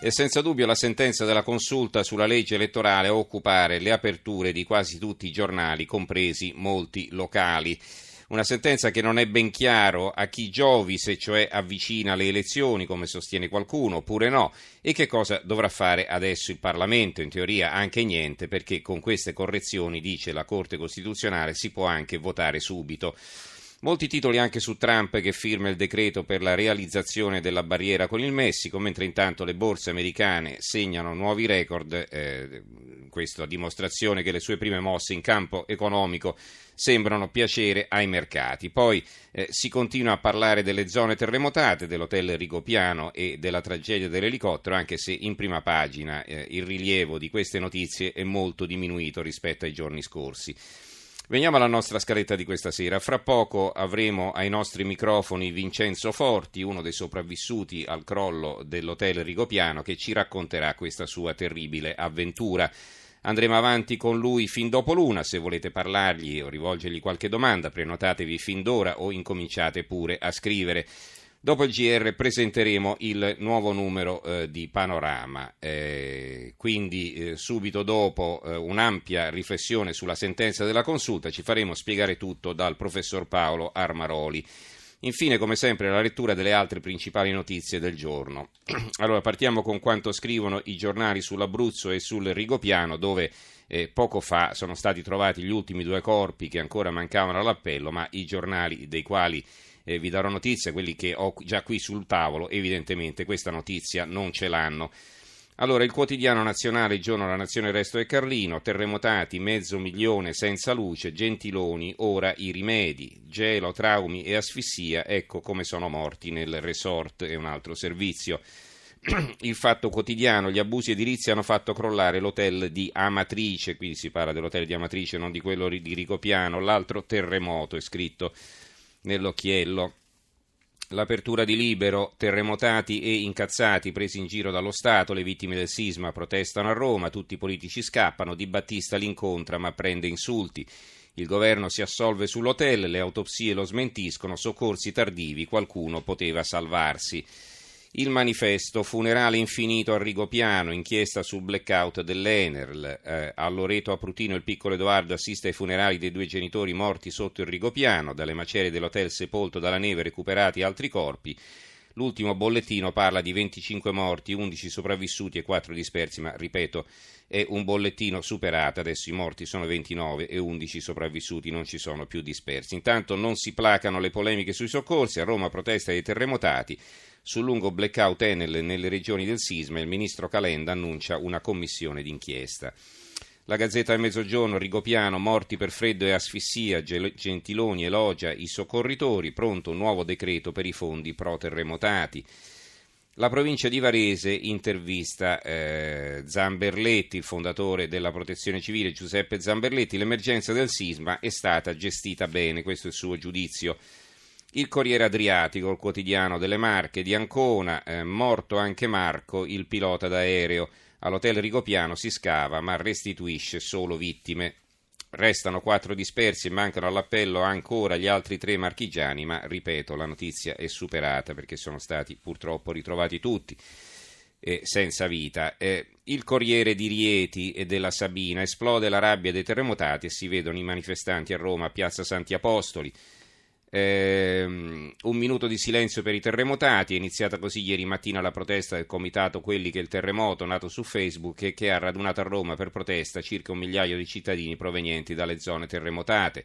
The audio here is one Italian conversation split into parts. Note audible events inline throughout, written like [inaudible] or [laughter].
E senza dubbio la sentenza della consulta sulla legge elettorale a occupare le aperture di quasi tutti i giornali, compresi molti locali. Una sentenza che non è ben chiaro a chi giovi, se cioè avvicina le elezioni, come sostiene qualcuno, oppure no, e che cosa dovrà fare adesso il Parlamento. In teoria anche niente, perché con queste correzioni, dice la Corte Costituzionale, si può anche votare subito. Molti titoli anche su Trump che firma il decreto per la realizzazione della barriera con il Messico, mentre intanto le borse americane segnano nuovi record, eh, questo a dimostrazione che le sue prime mosse in campo economico sembrano piacere ai mercati. Poi eh, si continua a parlare delle zone terremotate, dell'hotel Rigopiano e della tragedia dell'elicottero, anche se in prima pagina eh, il rilievo di queste notizie è molto diminuito rispetto ai giorni scorsi. Veniamo alla nostra scaletta di questa sera. Fra poco avremo ai nostri microfoni Vincenzo Forti, uno dei sopravvissuti al crollo dell'hotel Rigopiano, che ci racconterà questa sua terribile avventura. Andremo avanti con lui fin dopo l'una, se volete parlargli o rivolgergli qualche domanda, prenotatevi fin d'ora o incominciate pure a scrivere. Dopo il GR presenteremo il nuovo numero eh, di Panorama, eh, quindi eh, subito dopo eh, un'ampia riflessione sulla sentenza della consulta ci faremo spiegare tutto dal professor Paolo Armaroli. Infine, come sempre, la lettura delle altre principali notizie del giorno. [clears throat] Allora, partiamo con quanto scrivono i giornali sull'Abruzzo e sul Rigopiano, dove eh, poco fa sono stati trovati gli ultimi due corpi che ancora mancavano all'appello, ma i giornali dei quali eh, vi darò notizia, quelli che ho già qui sul tavolo, evidentemente questa notizia non ce l'hanno. Allora, il quotidiano nazionale, il giorno La Nazione, il resto del Carlino, terremotati, mezzo milione senza luce, Gentiloni, ora i rimedi, gelo, traumi e asfissia, ecco come sono morti nel resort e un altro servizio. [clears throat] Il fatto quotidiano, gli abusi edilizi hanno fatto crollare l'hotel di Amatrice, qui si parla dell'hotel di Amatrice, non di quello di Ricopiano, l'altro terremoto è scritto nell'occhiello. L'apertura di Libero, terremotati e incazzati presi in giro dallo Stato, le vittime del sisma protestano a Roma, tutti i politici scappano, Di Battista li incontra ma prende insulti. Il governo si assolve sull'hotel, le autopsie lo smentiscono, soccorsi tardivi, qualcuno poteva salvarsi. Il manifesto Funerale infinito a Rigopiano, inchiesta sul blackout dell'Enerl. Eh, a Loreto Aprutino il piccolo Edoardo assiste ai funerali dei due genitori morti sotto il Rigopiano, dalle macerie dell'hotel sepolto dalla neve recuperati altri corpi. L'ultimo bollettino parla di 25 morti, 11 sopravvissuti e 4 dispersi, ma ripeto, è un bollettino superato, adesso i morti sono 29 e 11 sopravvissuti, non ci sono più dispersi. Intanto non si placano le polemiche sui soccorsi, a Roma protesta dei terremotati. Sul lungo blackout Enel nelle regioni del sisma il ministro Calenda annuncia una commissione d'inchiesta. La Gazzetta del Mezzogiorno, Rigopiano, morti per freddo e asfissia, Gentiloni elogia i soccorritori, pronto un nuovo decreto per i fondi pro terremotati. La provincia di Varese intervista eh, Zamberletti, il fondatore della protezione civile Giuseppe Zamberletti, l'emergenza del sisma è stata gestita bene, questo è il suo giudizio. Il Corriere Adriatico, il quotidiano delle Marche di Ancona, eh, morto anche Marco, il pilota d'aereo. All'hotel Rigopiano si scava ma restituisce solo vittime. Restano quattro dispersi e mancano all'appello ancora gli altri tre marchigiani, ma ripeto, la notizia è superata perché sono stati purtroppo ritrovati tutti eh, senza vita. Eh, il Corriere di Rieti e della Sabina esplode la rabbia dei terremotati e si vedono i manifestanti a Roma a Piazza Santi Apostoli. Eh, un minuto di silenzio per i terremotati. È iniziata così ieri mattina la protesta del comitato Quelli che il terremoto, nato su Facebook, e che ha radunato a Roma per protesta circa un migliaio di cittadini provenienti dalle zone terremotate.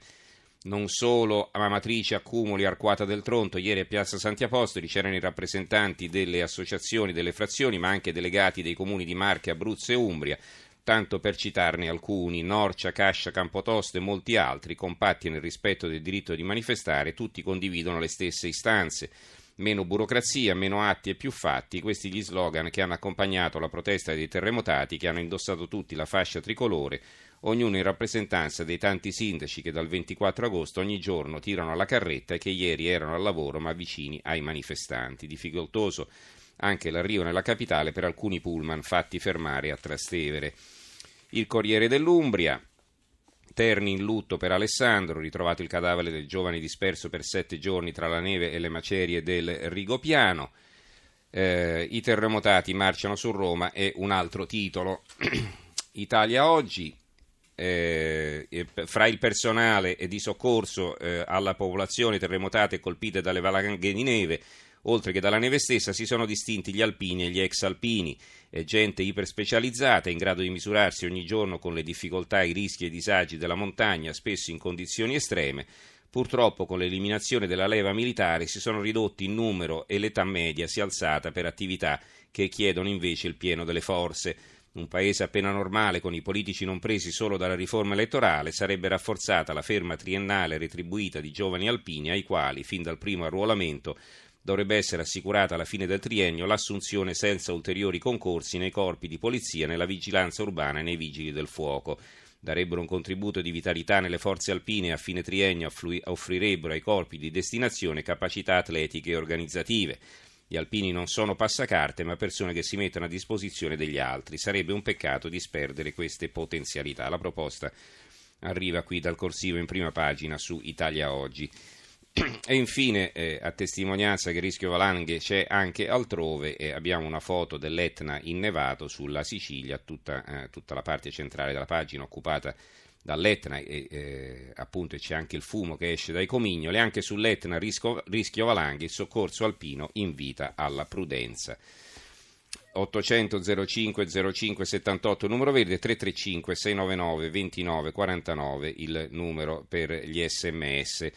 Non solo Amatrice, Accumuli, Arquata del Tronto, ieri a Piazza Santi Apostoli c'erano i rappresentanti delle associazioni, delle frazioni, ma anche delegati dei comuni di Marche, Abruzzo e Umbria tanto per citarne alcuni, Norcia, Cascia, Campotosto e molti altri, compatti nel rispetto del diritto di manifestare, tutti condividono le stesse istanze. Meno burocrazia, meno atti e più fatti, questi gli slogan che hanno accompagnato la protesta dei terremotati che hanno indossato tutti la fascia tricolore, ognuno in rappresentanza dei tanti sindaci che dal 24 agosto ogni giorno tirano alla carretta e che ieri erano al lavoro ma vicini ai manifestanti. Difficoltoso anche l'arrivo nella capitale per alcuni pullman fatti fermare a Trastevere. Il Corriere dell'Umbria, Terni in lutto per Alessandro, ritrovato il cadavere del giovane disperso per sette giorni tra la neve e le macerie del Rigopiano. Eh, I terremotati marciano su Roma è un altro titolo. [clears throat] Italia oggi, eh, fra il personale di soccorso eh, alla popolazione terremotata e colpite dalle valanghe di neve, Oltre che dalla neve stessa si sono distinti gli alpini e gli ex alpini, gente iperspecializzata in grado di misurarsi ogni giorno con le difficoltà, i rischi e i disagi della montagna, spesso in condizioni estreme. Purtroppo con l'eliminazione della leva militare si sono ridotti in numero e l'età media si è alzata per attività che chiedono invece il pieno delle forze. Un paese appena normale, con i politici non presi solo dalla riforma elettorale, sarebbe rafforzata la ferma triennale retribuita di giovani alpini ai quali, fin dal primo arruolamento, dovrebbe essere assicurata alla fine del triennio l'assunzione senza ulteriori concorsi nei corpi di polizia, nella vigilanza urbana e nei vigili del fuoco. Darebbero un contributo di vitalità nelle forze alpine e a fine triennio offrirebbero ai corpi di destinazione capacità atletiche e organizzative. Gli alpini non sono passacarte, ma persone che si mettono a disposizione degli altri. Sarebbe un peccato disperdere queste potenzialità. La proposta arriva qui dal corsivo in prima pagina su Italia Oggi. [clears throat] E infine, eh, a testimonianza che il rischio valanghe c'è anche altrove, eh, abbiamo una foto dell'Etna innevato sulla Sicilia, tutta, eh, tutta, la parte centrale della pagina occupata dall'Etna e eh, appunto c'è anche il fumo che esce dai comignoli, anche sull'Etna rischio, rischio valanghe, il soccorso alpino invita alla prudenza. 800 05 05 78 numero verde 335 699 29 49 il numero per gli sms